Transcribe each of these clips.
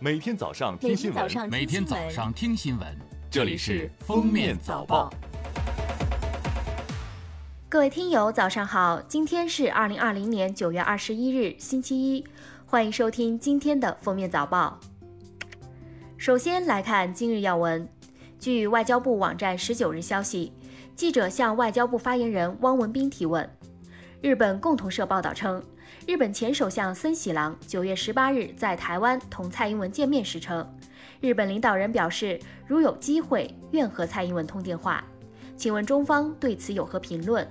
每天早上听新闻，每天早上听新闻，这里是《封面早报》。各位听友，早上好！今天是二零二零年九月二十一日，星期一，欢迎收听今天的《封面早报》。首先来看今日要闻。据外交部网站十九日消息，记者向外交部发言人汪文斌提问。日本共同社报道称。日本前首相森喜朗九月十八日在台湾同蔡英文见面时称，日本领导人表示，如有机会，愿和蔡英文通电话。请问中方对此有何评论？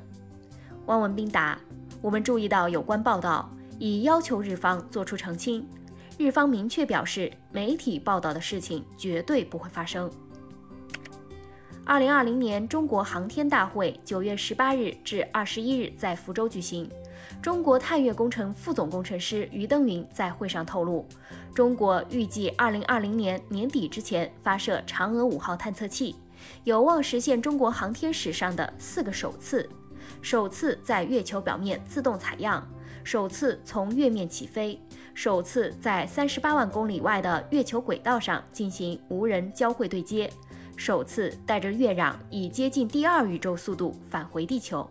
汪文斌答：我们注意到有关报道，已要求日方作出澄清。日方明确表示，媒体报道的事情绝对不会发生。二零二零年中国航天大会九月十八日至二十一日在福州举行。中国探月工程副总工程师于登云在会上透露，中国预计二零二零年年底之前发射嫦娥五号探测器，有望实现中国航天史上的四个首次：首次在月球表面自动采样，首次从月面起飞，首次在三十八万公里外的月球轨道上进行无人交会对接，首次带着月壤以接近第二宇宙速度返回地球。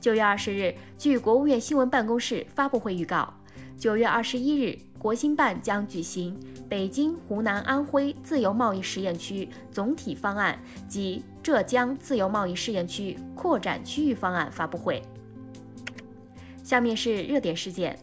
九月二十日，据国务院新闻办公室发布会预告，九月二十一日，国新办将举行北京、湖南、安徽自由贸易试验区总体方案及浙江自由贸易试验区扩展区域方案发布会。下面是热点事件：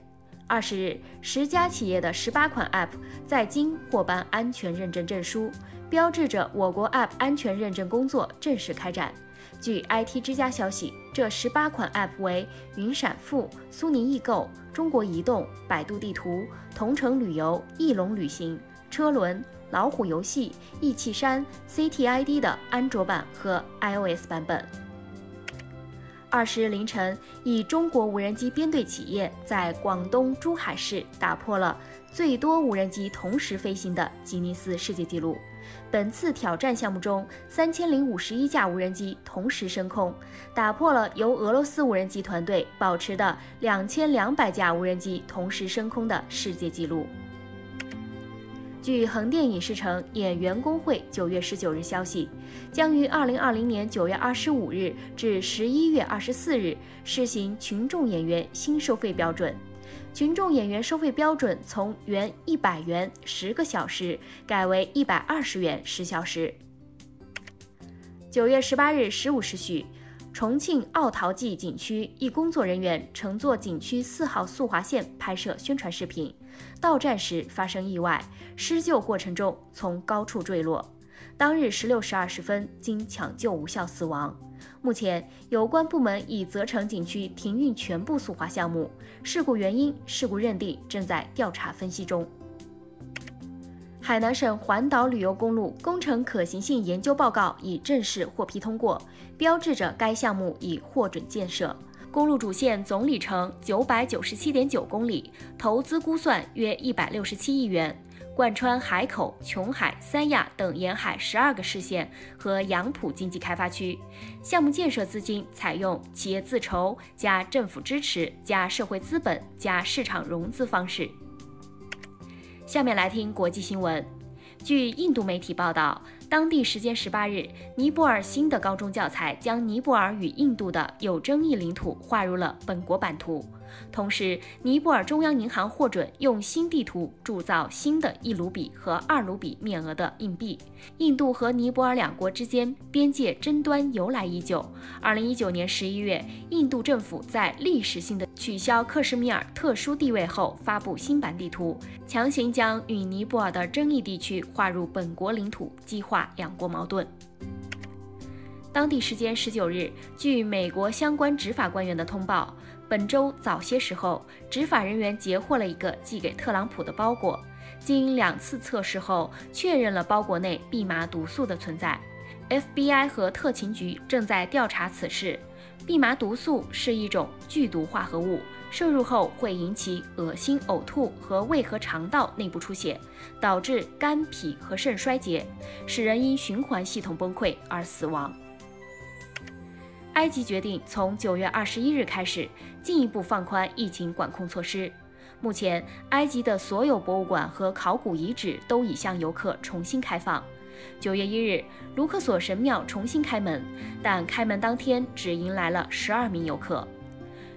二十日，十家企业的十八款 App 在京获颁安全认证证书，标志着我国 App 安全认证工作正式开展。据 IT 之家消息，这十八款 App 为云闪付、苏宁易购、中国移动、百度地图、同程旅游、翼龙旅行、车轮、老虎游戏、易气山、CTID 的安卓版和 iOS 版本。二十日凌晨，以中国无人机编队企业在广东珠海市打破了最多无人机同时飞行的吉尼斯世界纪录。本次挑战项目中，三千零五十一架无人机同时升空，打破了由俄罗斯无人机团队保持的两千两百架无人机同时升空的世界纪录。据横店影视城演员工会九月十九日消息，将于二零二零年九月二十五日至十一月二十四日试行群众演员新收费标准。群众演员收费标准从原一百元十个小时改为一百二十元十小时。九月十八日十五时许，重庆奥陶纪景区一工作人员乘坐景区四号速滑线拍摄宣传视频，到站时发生意外，施救过程中从高处坠落。当日十六时二十分，经抢救无效死亡。目前，有关部门已责成景区停运全部速滑项目。事故原因、事故认定正在调查分析中。海南省环岛旅游公路工程可行性研究报告已正式获批通过，标志着该项目已获准建设。公路主线总里程九百九十七点九公里，投资估算约一百六十七亿元。贯穿海口、琼海、三亚等沿海十二个市县和杨浦经济开发区，项目建设资金采用企业自筹加政府支持加社会资本加市场融资方式。下面来听国际新闻。据印度媒体报道，当地时间十八日，尼泊尔新的高中教材将尼泊尔与印度的有争议领土划入了本国版图。同时，尼泊尔中央银行获准用新地图铸造新的一卢比和二卢比面额的硬币。印度和尼泊尔两国之间边界争端由来已久。二零一九年十一月，印度政府在历史性的取消克什米尔特殊地位后，发布新版地图，强行将与尼泊尔的争议地区划入本国领土，激化两国矛盾。当地时间十九日，据美国相关执法官员的通报。本周早些时候，执法人员截获了一个寄给特朗普的包裹。经两次测试后，确认了包裹内蓖麻毒素的存在。FBI 和特勤局正在调查此事。蓖麻毒素是一种剧毒化合物，摄入后会引起恶心、呕吐和胃和肠道内部出血，导致肝、脾和肾衰竭，使人因循环系统崩溃而死亡。埃及决定从九月二十一日开始进一步放宽疫情管控措施。目前，埃及的所有博物馆和考古遗址都已向游客重新开放。九月一日，卢克索神庙重新开门，但开门当天只迎来了十二名游客。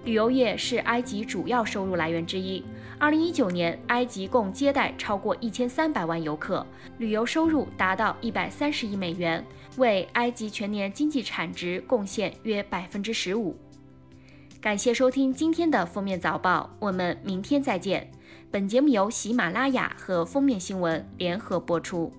旅游业是埃及主要收入来源之一。二零一九年，埃及共接待超过一千三百万游客，旅游收入达到一百三十亿美元，为埃及全年经济产值贡献约百分之十五。感谢收听今天的封面早报，我们明天再见。本节目由喜马拉雅和封面新闻联合播出。